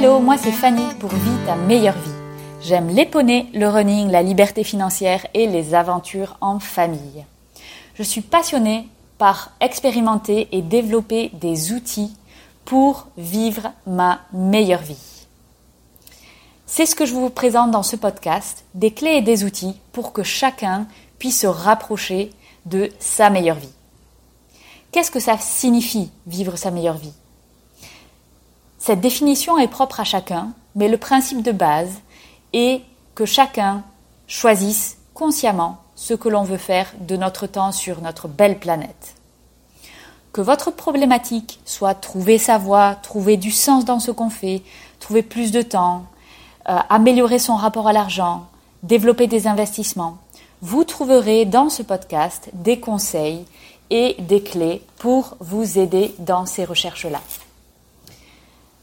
Hello, moi c'est Fanny pour Vie ta meilleure vie. J'aime les poneys, le running, la liberté financière et les aventures en famille. Je suis passionnée par expérimenter et développer des outils pour vivre ma meilleure vie. C'est ce que je vous présente dans ce podcast, des clés et des outils pour que chacun puisse se rapprocher de sa meilleure vie. Qu'est-ce que ça signifie vivre sa meilleure vie? Cette définition est propre à chacun, mais le principe de base est que chacun choisisse consciemment ce que l'on veut faire de notre temps sur notre belle planète. Que votre problématique soit trouver sa voie, trouver du sens dans ce qu'on fait, trouver plus de temps, euh, améliorer son rapport à l'argent, développer des investissements, vous trouverez dans ce podcast des conseils et des clés pour vous aider dans ces recherches-là.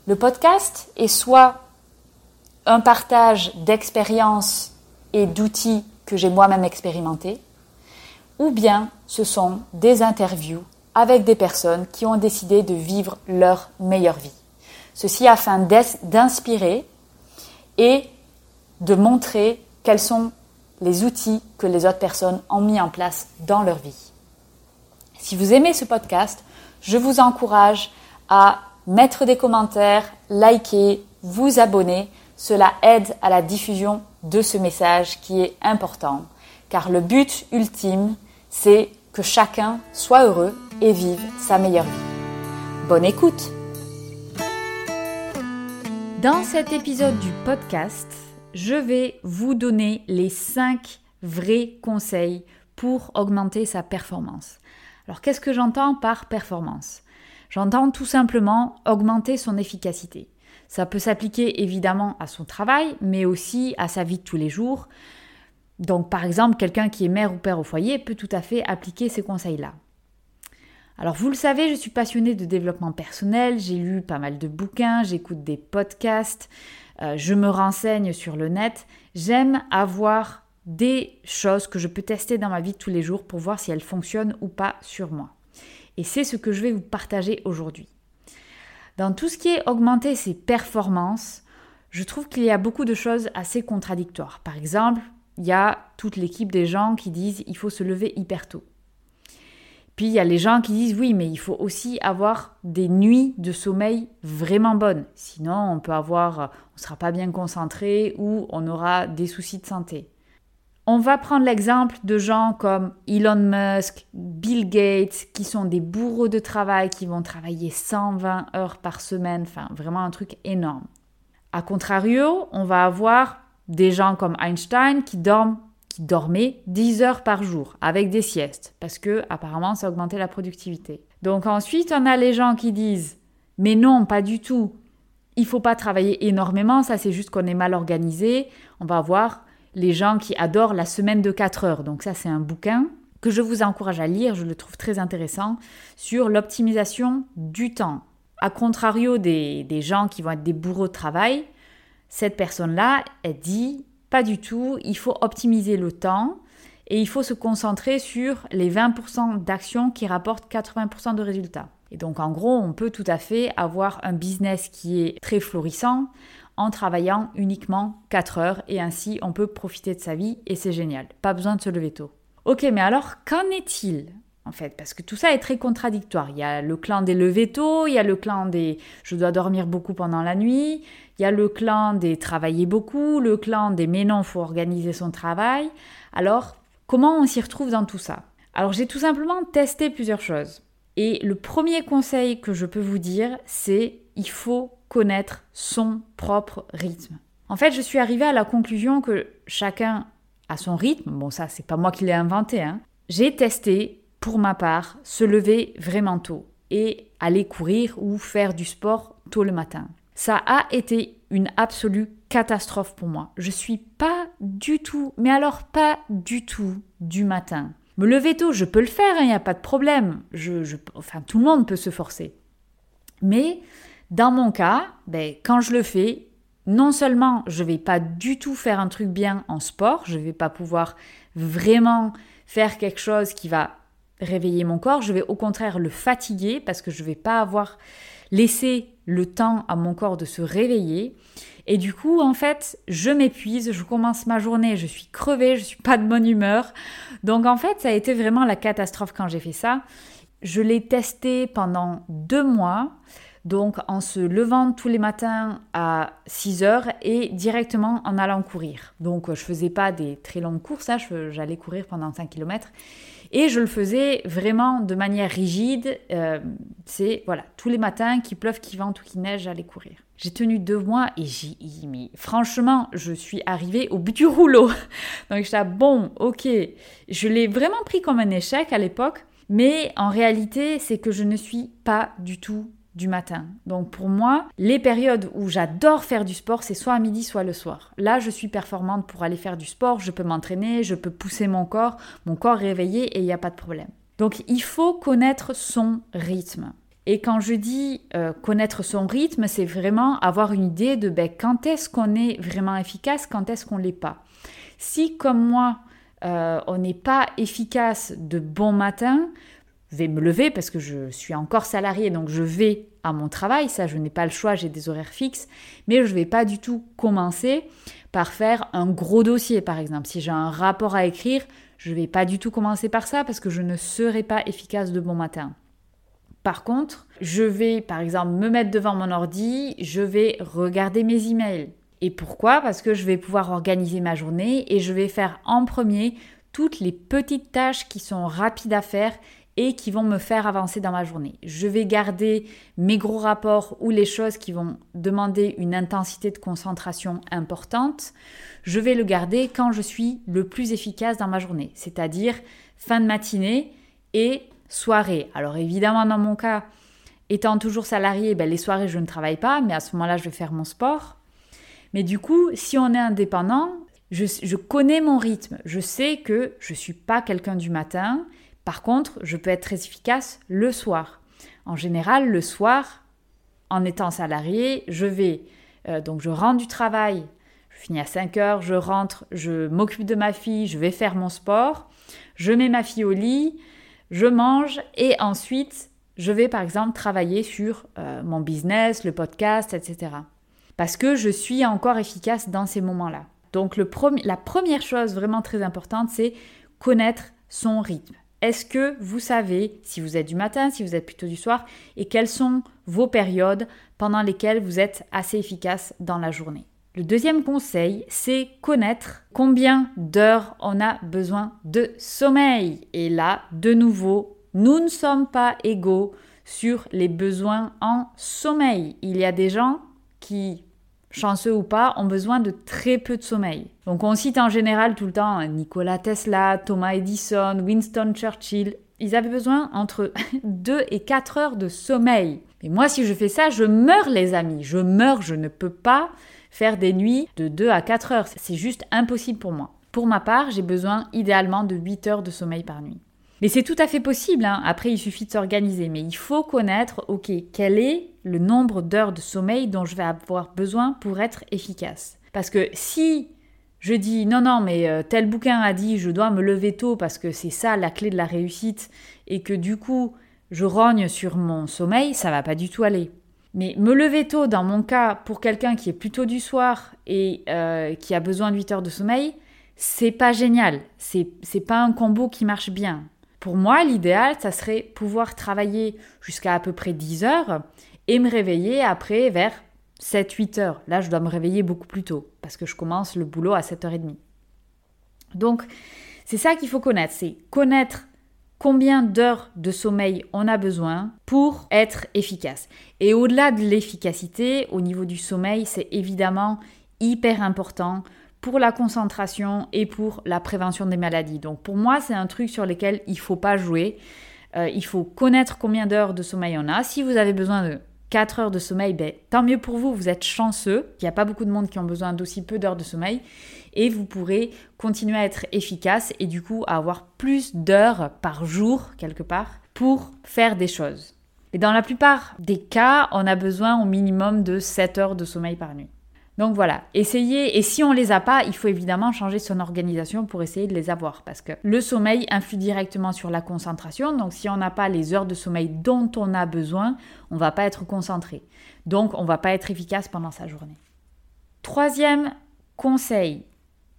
Le podcast est soit un partage d'expériences et d'outils que j'ai moi-même expérimentés, ou bien ce sont des interviews avec des personnes qui ont décidé de vivre leur meilleure vie. Ceci afin d'inspirer et de montrer quels sont les outils que les autres personnes ont mis en place dans leur vie. Si vous aimez ce podcast, je vous encourage à mettre des commentaires, liker, vous abonner. Cela aide à la diffusion de ce message qui est important, car le but ultime, c'est que chacun soit heureux et vive sa meilleure vie. Bonne écoute Dans cet épisode du podcast, je vais vous donner les 5 vrais conseils pour augmenter sa performance. Alors qu'est-ce que j'entends par performance? J'entends tout simplement augmenter son efficacité. Ça peut s'appliquer évidemment à son travail, mais aussi à sa vie de tous les jours. Donc par exemple, quelqu'un qui est mère ou père au foyer peut tout à fait appliquer ces conseils-là. Alors vous le savez, je suis passionnée de développement personnel, j'ai lu pas mal de bouquins, j'écoute des podcasts, euh, je me renseigne sur le net. J'aime avoir des choses que je peux tester dans ma vie de tous les jours pour voir si elles fonctionnent ou pas sur moi. Et c'est ce que je vais vous partager aujourd'hui. Dans tout ce qui est augmenter ses performances, je trouve qu'il y a beaucoup de choses assez contradictoires. Par exemple, il y a toute l'équipe des gens qui disent il faut se lever hyper tôt. Puis il y a les gens qui disent oui, mais il faut aussi avoir des nuits de sommeil vraiment bonnes. Sinon, on peut avoir, on ne sera pas bien concentré ou on aura des soucis de santé. On va prendre l'exemple de gens comme Elon Musk, Bill Gates, qui sont des bourreaux de travail, qui vont travailler 120 heures par semaine, enfin vraiment un truc énorme. A contrario, on va avoir des gens comme Einstein qui dorment qui dormaient 10 heures par jour avec des siestes parce que apparemment ça augmentait la productivité. Donc ensuite, on a les gens qui disent mais non, pas du tout. Il faut pas travailler énormément, ça c'est juste qu'on est mal organisé. On va voir les gens qui adorent la semaine de 4 heures. Donc ça, c'est un bouquin que je vous encourage à lire, je le trouve très intéressant, sur l'optimisation du temps. A contrario des, des gens qui vont être des bourreaux de travail, cette personne-là, elle dit pas du tout, il faut optimiser le temps et il faut se concentrer sur les 20% d'actions qui rapportent 80% de résultats. Et donc en gros, on peut tout à fait avoir un business qui est très florissant en travaillant uniquement 4 heures et ainsi on peut profiter de sa vie et c'est génial. Pas besoin de se lever tôt. Ok, mais alors qu'en est-il en fait? Parce que tout ça est très contradictoire. Il y a le clan des levés tôt, il y a le clan des je dois dormir beaucoup pendant la nuit, il y a le clan des travailler beaucoup, le clan des mais non, faut organiser son travail. Alors, comment on s'y retrouve dans tout ça? Alors, j'ai tout simplement testé plusieurs choses. Et le premier conseil que je peux vous dire, c'est il faut connaître son propre rythme. En fait, je suis arrivée à la conclusion que chacun a son rythme. Bon, ça, c'est pas moi qui l'ai inventé. Hein. J'ai testé, pour ma part, se lever vraiment tôt et aller courir ou faire du sport tôt le matin. Ça a été une absolue catastrophe pour moi. Je suis pas du tout, mais alors pas du tout du matin. Me lever tôt, je peux le faire, il hein, n'y a pas de problème. Je, enfin, tout le monde peut se forcer. Mais dans mon cas, ben, quand je le fais, non seulement je vais pas du tout faire un truc bien en sport, je vais pas pouvoir vraiment faire quelque chose qui va réveiller mon corps, je vais au contraire le fatiguer parce que je vais pas avoir laissé le temps à mon corps de se réveiller. Et du coup, en fait, je m'épuise, je commence ma journée, je suis crevée, je suis pas de bonne humeur. Donc en fait, ça a été vraiment la catastrophe quand j'ai fait ça. Je l'ai testé pendant deux mois, donc en se levant tous les matins à 6 heures et directement en allant courir. Donc je faisais pas des très longues courses, hein, j'allais courir pendant 5 km. Et je le faisais vraiment de manière rigide. Euh, c'est voilà, tous les matins, qu'il pleuve, qu'il vente ou qu'il neige, j'allais courir. J'ai tenu deux mois et j'ai mis. Franchement, je suis arrivée au bout du rouleau. Donc j'étais bon, ok. Je l'ai vraiment pris comme un échec à l'époque. Mais en réalité, c'est que je ne suis pas du tout du matin. Donc pour moi, les périodes où j'adore faire du sport, c'est soit à midi, soit le soir. Là, je suis performante pour aller faire du sport, je peux m'entraîner, je peux pousser mon corps, mon corps réveillé et il n'y a pas de problème. Donc il faut connaître son rythme. Et quand je dis euh, connaître son rythme, c'est vraiment avoir une idée de ben, quand est-ce qu'on est vraiment efficace, quand est-ce qu'on l'est pas. Si comme moi, euh, on n'est pas efficace de bon matin, vais me lever parce que je suis encore salarié, donc je vais à mon travail, ça je n'ai pas le choix, j'ai des horaires fixes, mais je ne vais pas du tout commencer par faire un gros dossier par exemple. Si j'ai un rapport à écrire, je ne vais pas du tout commencer par ça parce que je ne serai pas efficace de bon matin. Par contre, je vais par exemple me mettre devant mon ordi, je vais regarder mes emails. Et pourquoi? Parce que je vais pouvoir organiser ma journée et je vais faire en premier toutes les petites tâches qui sont rapides à faire et qui vont me faire avancer dans ma journée. Je vais garder mes gros rapports ou les choses qui vont demander une intensité de concentration importante. Je vais le garder quand je suis le plus efficace dans ma journée, c'est-à-dire fin de matinée et soirée. Alors évidemment, dans mon cas, étant toujours salarié, ben, les soirées, je ne travaille pas, mais à ce moment-là, je vais faire mon sport. Mais du coup, si on est indépendant, je, je connais mon rythme. Je sais que je ne suis pas quelqu'un du matin par contre, je peux être très efficace le soir. En général, le soir, en étant salarié, je vais, euh, donc je rentre du travail, je finis à 5 heures, je rentre, je m'occupe de ma fille, je vais faire mon sport, je mets ma fille au lit, je mange et ensuite je vais par exemple travailler sur euh, mon business, le podcast, etc. Parce que je suis encore efficace dans ces moments-là. Donc la première chose vraiment très importante, c'est connaître son rythme. Est-ce que vous savez si vous êtes du matin, si vous êtes plutôt du soir, et quelles sont vos périodes pendant lesquelles vous êtes assez efficace dans la journée? Le deuxième conseil, c'est connaître combien d'heures on a besoin de sommeil. Et là, de nouveau, nous ne sommes pas égaux sur les besoins en sommeil. Il y a des gens qui chanceux ou pas, ont besoin de très peu de sommeil. Donc on cite en général tout le temps Nikola Tesla, Thomas Edison, Winston Churchill. Ils avaient besoin entre 2 et 4 heures de sommeil. Mais moi, si je fais ça, je meurs, les amis. Je meurs, je ne peux pas faire des nuits de 2 à 4 heures. C'est juste impossible pour moi. Pour ma part, j'ai besoin idéalement de 8 heures de sommeil par nuit. Mais c'est tout à fait possible, hein. après il suffit de s'organiser, mais il faut connaître, ok, quel est le nombre d'heures de sommeil dont je vais avoir besoin pour être efficace? Parce que si je dis non, non, mais euh, tel bouquin a dit je dois me lever tôt parce que c'est ça la clé de la réussite, et que du coup je rogne sur mon sommeil, ça va pas du tout aller. Mais me lever tôt, dans mon cas, pour quelqu'un qui est plutôt du soir et euh, qui a besoin de 8 heures de sommeil, c'est pas génial. C'est pas un combo qui marche bien. Pour moi, l'idéal, ça serait pouvoir travailler jusqu'à à peu près 10 heures et me réveiller après vers 7-8 heures. Là, je dois me réveiller beaucoup plus tôt parce que je commence le boulot à 7h30. Donc, c'est ça qu'il faut connaître, c'est connaître combien d'heures de sommeil on a besoin pour être efficace. Et au-delà de l'efficacité, au niveau du sommeil, c'est évidemment hyper important pour la concentration et pour la prévention des maladies. Donc pour moi, c'est un truc sur lequel il ne faut pas jouer. Euh, il faut connaître combien d'heures de sommeil on a. Si vous avez besoin de 4 heures de sommeil, ben, tant mieux pour vous, vous êtes chanceux. Il n'y a pas beaucoup de monde qui ont besoin d'aussi peu d'heures de sommeil. Et vous pourrez continuer à être efficace et du coup avoir plus d'heures par jour, quelque part, pour faire des choses. Et dans la plupart des cas, on a besoin au minimum de 7 heures de sommeil par nuit. Donc voilà, essayez, et si on les a pas, il faut évidemment changer son organisation pour essayer de les avoir, parce que le sommeil influe directement sur la concentration, donc si on n'a pas les heures de sommeil dont on a besoin, on va pas être concentré. Donc on va pas être efficace pendant sa journée. Troisième conseil,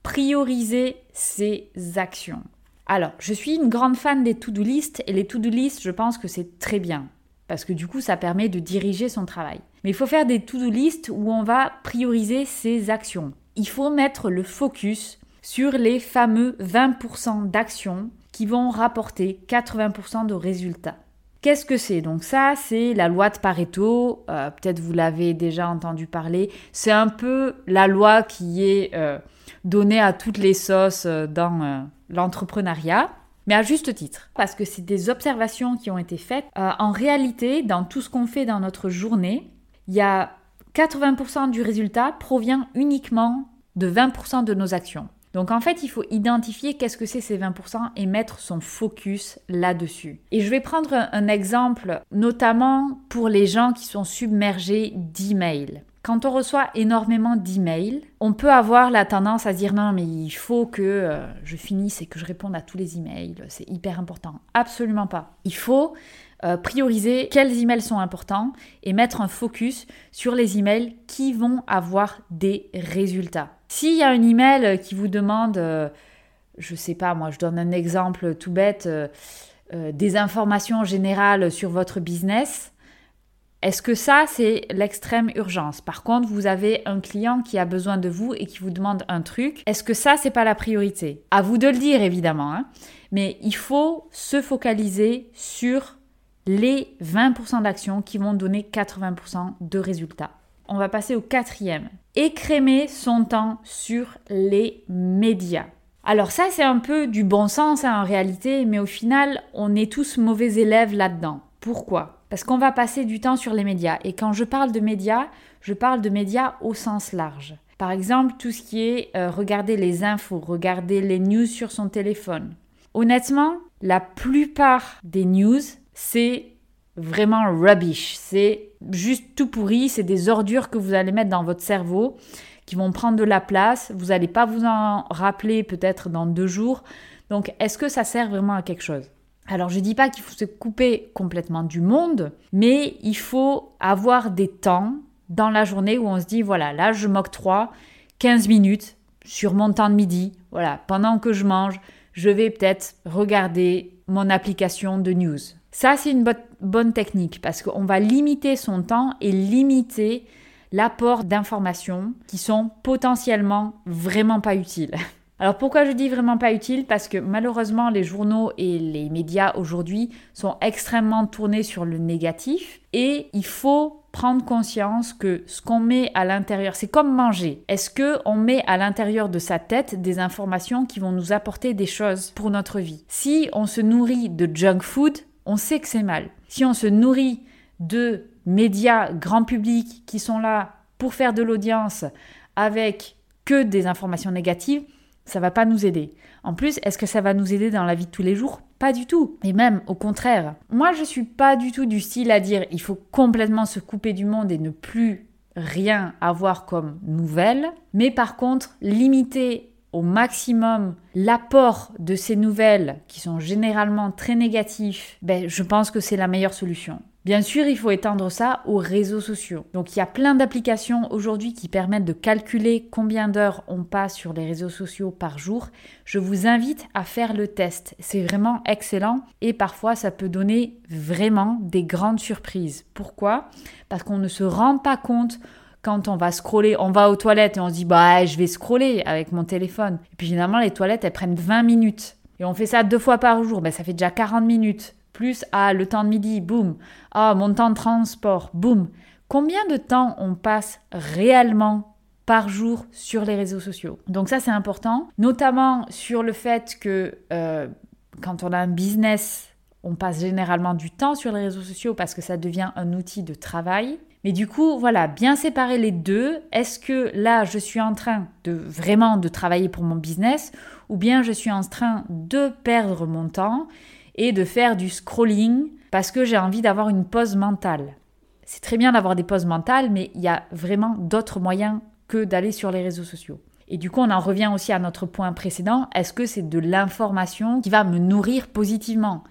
prioriser ses actions. Alors, je suis une grande fan des to-do list et les to-do list, je pense que c'est très bien parce que du coup, ça permet de diriger son travail. Mais il faut faire des to-do list où on va prioriser ses actions. Il faut mettre le focus sur les fameux 20% d'actions qui vont rapporter 80% de résultats. Qu'est-ce que c'est? Donc ça, c'est la loi de Pareto. Euh, peut-être vous l'avez déjà entendu parler. C'est un peu la loi qui est euh, donnée à toutes les sauces euh, dans l'entrepreneuriat mais à juste titre, parce que c'est des observations qui ont été faites. Euh, en réalité, dans tout ce qu'on fait dans notre journée, il y a 80% du résultat provient uniquement de 20% de nos actions. Donc en fait, il faut identifier qu'est-ce que c'est ces 20% et mettre son focus là-dessus. Et je vais prendre un exemple, notamment pour les gens qui sont submergés d'emails. Quand on reçoit énormément d'emails, on peut avoir la tendance à dire non, mais il faut que euh, je finisse et que je réponde à tous les emails, c'est hyper important. Absolument pas. Il faut euh, prioriser quels emails sont importants et mettre un focus sur les emails qui vont avoir des résultats. S'il y a un email qui vous demande, euh, je sais pas, moi je donne un exemple tout bête, des informations générales sur votre business, est-ce que ça, c'est l'extrême urgence? Par contre, vous avez un client qui a besoin de vous et qui vous demande un truc. Est-ce que ça, c'est pas la priorité? À vous de le dire, évidemment. Hein. Mais il faut se focaliser sur les 20% d'actions qui vont donner 80% de résultats. On va passer au quatrième. Écrémer son temps sur les médias. Alors ça, c'est un peu du bon sens hein, en réalité, mais au final, on est tous mauvais élèves là-dedans. Pourquoi? Parce qu'on va passer du temps sur les médias. Et quand je parle de médias, je parle de médias au sens large. Par exemple, tout ce qui est euh, regarder les infos, regarder les news sur son téléphone. Honnêtement, la plupart des news, c'est vraiment rubbish. C'est juste tout pourri, c'est des ordures que vous allez mettre dans votre cerveau qui vont prendre de la place. Vous n'allez pas vous en rappeler peut-être dans deux jours. Donc, est-ce que ça sert vraiment à quelque chose? Alors je dis pas qu'il faut se couper complètement du monde, mais il faut avoir des temps dans la journée où on se dit voilà, là je m'octroie 15 minutes sur mon temps de midi. Voilà, pendant que je mange, je vais peut-être regarder mon application de news. Ça, c'est une bonne technique parce qu'on va limiter son temps et limiter l'apport d'informations qui sont potentiellement vraiment pas utiles. Alors pourquoi je dis vraiment pas utile? Parce que malheureusement les journaux et les médias aujourd'hui sont extrêmement tournés sur le négatif et il faut prendre conscience que ce qu'on met à l'intérieur, c'est comme manger. Est-ce que on met à l'intérieur de sa tête des informations qui vont nous apporter des choses pour notre vie? Si on se nourrit de junk food, on sait que c'est mal. Si on se nourrit de médias grand public qui sont là pour faire de l'audience avec que des informations négatives, ça va pas nous aider. En plus, est-ce que ça va nous aider dans la vie de tous les jours? Pas du tout. Et même au contraire. Moi, je suis pas du tout du style à dire il faut complètement se couper du monde et ne plus rien avoir comme nouvelles, mais par contre, limiter au maximum l'apport de ces nouvelles qui sont généralement très négatifs, ben, je pense que c'est la meilleure solution. Bien sûr, il faut étendre ça aux réseaux sociaux. Donc il y a plein d'applications aujourd'hui qui permettent de calculer combien d'heures on passe sur les réseaux sociaux par jour. Je vous invite à faire le test. C'est vraiment excellent et parfois ça peut donner vraiment des grandes surprises. Pourquoi? Parce qu'on ne se rend pas compte quand on va scroller, on va aux toilettes et on se dit bah je vais scroller avec mon téléphone. Et puis généralement les toilettes elles prennent 20 minutes. Et on fait ça deux fois par jour, ben, ça fait déjà 40 minutes plus à le temps de midi, boum, ah mon temps de transport, boum. Combien de temps on passe réellement par jour sur les réseaux sociaux? Donc ça c'est important, notamment sur le fait que euh, quand on a un business, on passe généralement du temps sur les réseaux sociaux parce que ça devient un outil de travail. Mais du coup, voilà, bien séparer les deux. Est-ce que là, je suis en train de vraiment de travailler pour mon business ou bien je suis en train de perdre mon temps? Et de faire du scrolling parce que j'ai envie d'avoir une pause mentale. C'est très bien d'avoir des pauses mentales, mais il y a vraiment d'autres moyens que d'aller sur les réseaux sociaux. Et du coup, on en revient aussi à notre point précédent. Est-ce que c'est de l'information qui va me nourrir positivement?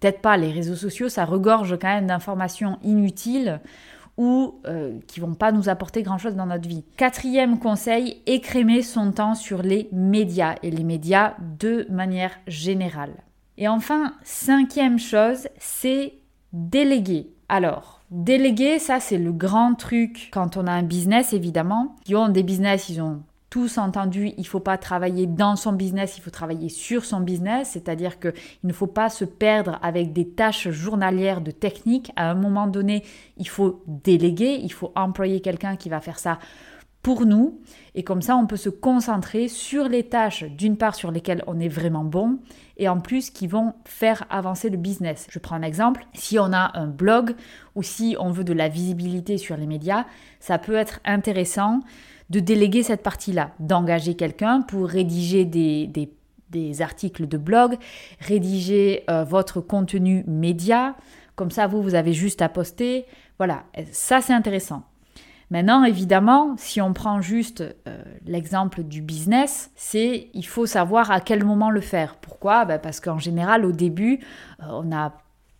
Peut-être pas. Les réseaux sociaux, ça regorge quand même d'informations inutiles ou euh, qui vont pas nous apporter grand-chose dans notre vie. Quatrième conseil, écrémer son temps sur les médias et les médias de manière générale. Et enfin, cinquième chose, c'est déléguer. Alors, déléguer, ça c'est le grand truc quand on a un business évidemment. Qui ont des business, ils ont tous entendu, il faut pas travailler dans son business, il faut travailler sur son business, c'est-à-dire qu'il ne faut pas se perdre avec des tâches journalières de technique. À un moment donné, il faut déléguer, il faut employer quelqu'un qui va faire ça pour nous. Et comme ça, on peut se concentrer sur les tâches, d'une part sur lesquelles on est vraiment bon, et en plus qui vont faire avancer le business. Je prends un exemple. Si on a un blog ou si on veut de la visibilité sur les médias, ça peut être intéressant de déléguer cette partie-là, d'engager quelqu'un pour rédiger des, articles de blog, rédiger euh, votre contenu média. Comme ça, vous, vous avez juste à poster. Voilà, ça c'est intéressant. Maintenant, évidemment, si on prend juste euh, l'exemple du business, c'est il faut savoir à quel moment le faire. Pourquoi? Ben, Parce qu'en général, au début, euh, on n'a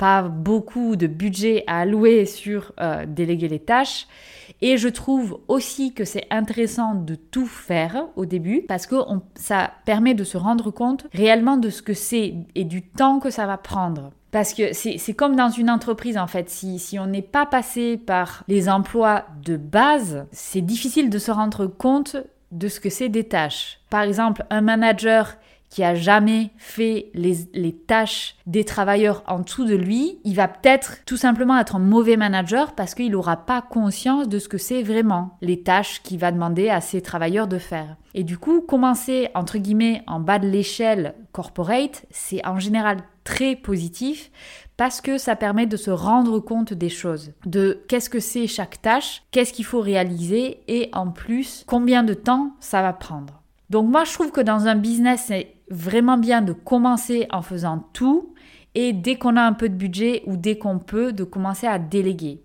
pas beaucoup de budget à allouer sur déléguer les tâches. Et je trouve aussi que c'est intéressant de tout faire au début parce que ça permet de se rendre compte réellement de ce que c'est et du temps que ça va prendre. Parce que c'est comme dans une entreprise en fait, si, si on n'est pas passé par les emplois de base, c'est difficile de se rendre compte de ce que c'est des tâches. Par exemple, un manager qui a jamais fait les, tâches des travailleurs en dessous de lui, il va peut-être tout simplement être un mauvais manager parce qu'il n'aura pas conscience de ce que c'est vraiment les tâches qu'il va demander à ses travailleurs de faire. Et du coup, commencer entre guillemets en bas de l'échelle corporate, c'est en général très positif parce que ça permet de se rendre compte des choses, de qu'est-ce que c'est chaque tâche, qu'est-ce qu'il faut réaliser et en plus combien de temps ça va prendre. Donc moi je trouve que dans un business vraiment bien de commencer en faisant tout et dès qu'on a un peu de budget ou dès qu'on peut, de commencer à déléguer.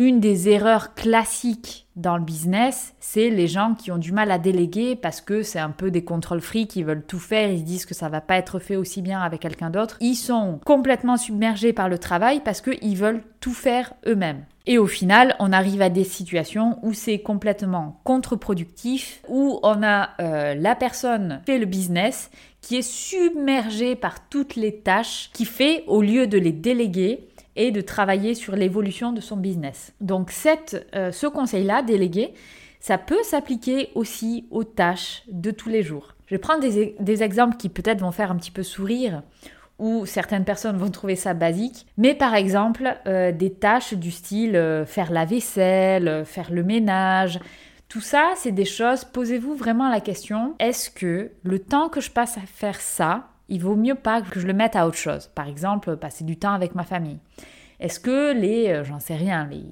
Une des erreurs classiques dans le business, c'est les gens qui ont du mal à déléguer parce que c'est un peu des contrôles free qui veulent tout faire, ils se disent que ça va pas être fait aussi bien avec quelqu'un d'autre. Ils sont complètement submergés par le travail parce qu'ils veulent tout faire eux-mêmes. Et au final, on arrive à des situations où c'est complètement contre-productif, où on a euh, la personne qui fait le business qui est submergée par toutes les tâches qui fait au lieu de les déléguer et de travailler sur l'évolution de son business. Donc euh, ce conseil-là, déléguer, ça peut s'appliquer aussi aux tâches de tous les jours. Je vais prendre des, exemples qui peut-être vont faire un petit peu sourire ou certaines personnes vont trouver ça basique, mais par exemple euh, des tâches du style euh, faire la vaisselle, faire le ménage, tout ça, c'est des choses, posez-vous vraiment la question, est-ce que le temps que je passe à faire ça, il vaut mieux pas que je le mette à autre chose. Par exemple, passer du temps avec ma famille. Est-ce que les, euh, j'en sais rien, les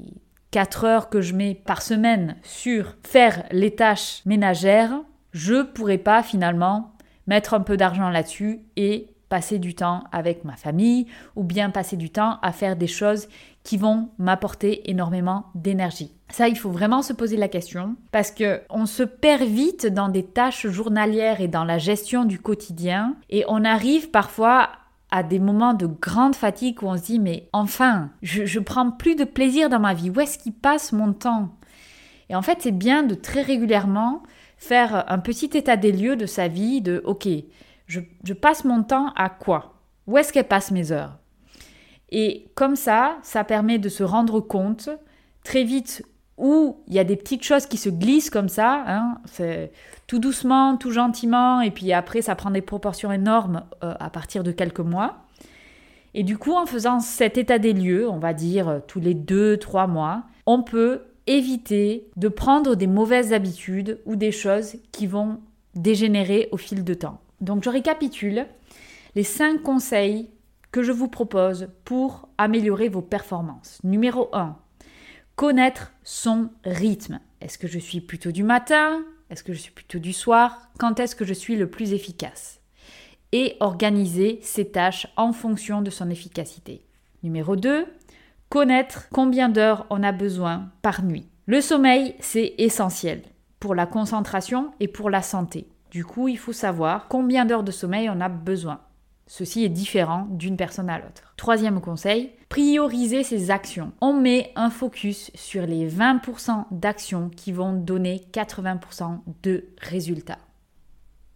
4 heures que je mets par semaine sur faire les tâches ménagères, je pourrais pas finalement mettre un peu d'argent là-dessus et passer du temps avec ma famille ou bien passer du temps à faire des choses qui vont m'apporter énormément d'énergie. Ça, il faut vraiment se poser la question parce que on se perd vite dans des tâches journalières et dans la gestion du quotidien et on arrive parfois à des moments de grande fatigue où on se dit mais enfin, je, je prends plus de plaisir dans ma vie. Où est-ce qu'il passe mon temps? Et en fait, c'est bien de très régulièrement faire un petit état des lieux de sa vie, de ok, je, je passe mon temps à quoi? Où est-ce qu'elle passe mes heures? Et comme ça, ça permet de se rendre compte très vite où il y a des petites choses qui se glissent comme ça, hein, tout doucement, tout gentiment, et puis après ça prend des proportions énormes euh, à partir de quelques mois. Et du coup, en faisant cet état des lieux, on va dire euh, tous les deux, trois mois, on peut éviter de prendre des mauvaises habitudes ou des choses qui vont dégénérer au fil de temps. Donc je récapitule les cinq conseils que je vous propose pour améliorer vos performances. Numéro 1, connaître son rythme. Est-ce que je suis plutôt du matin? Est-ce que je suis plutôt du soir? Quand est-ce que je suis le plus efficace? Et organiser ses tâches en fonction de son efficacité. Numéro 2, connaître combien d'heures on a besoin par nuit. Le sommeil, c'est essentiel. pour la concentration et pour la santé. Du coup, il faut savoir combien d'heures de sommeil on a besoin. Ceci est différent d'une personne à l'autre. Troisième conseil, prioriser ses actions. On met un focus sur les 20% d'actions qui vont donner 80% de résultats.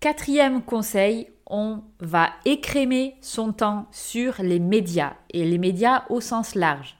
Quatrième conseil, on va écrémer son temps sur les médias et les médias au sens large.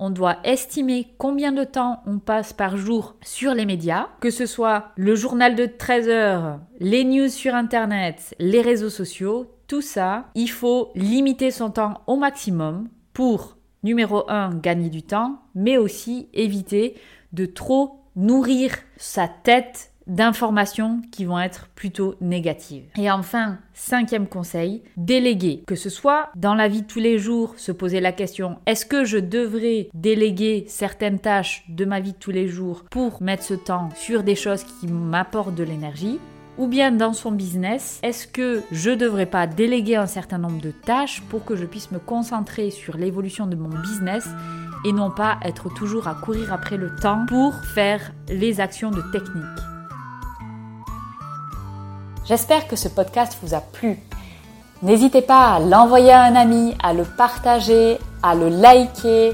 On doit estimer combien de temps on passe par jour sur les médias, que ce soit le journal de 13 heures, les news sur Internet, les réseaux sociaux, tout ça, il faut limiter son temps au maximum pour, numéro 1, gagner du temps, mais aussi éviter de trop nourrir sa tête d'informations qui vont être plutôt négatives. Et enfin, cinquième conseil, déléguer. Que ce soit dans la vie de tous les jours, se poser la question, est-ce que je devrais déléguer certaines tâches de ma vie de tous les jours pour mettre ce temps sur des choses qui m'apportent de l'énergie? Ou bien dans son business, est-ce que je ne devrais pas déléguer un certain nombre de tâches pour que je puisse me concentrer sur l'évolution de mon business et non pas être toujours à courir après le temps pour faire les actions de technique? J'espère que ce podcast vous a plu. N'hésitez pas à l'envoyer à un ami, à le partager, à le liker,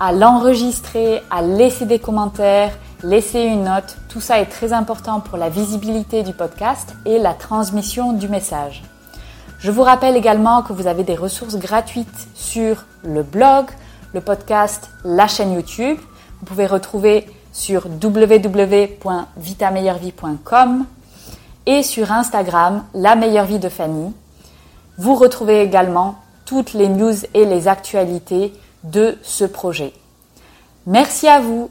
à l'enregistrer, à laisser des commentaires laissez une note. Tout ça est très important pour la visibilité du podcast et la transmission du message. Je vous rappelle également que vous avez des ressources gratuites sur le blog, le podcast, la chaîne YouTube. Vous pouvez retrouver sur www.vitameilleurvie.com et sur Instagram, la meilleure vie de Fanny. Vous retrouvez également toutes les news et les actualités de ce projet. Merci à vous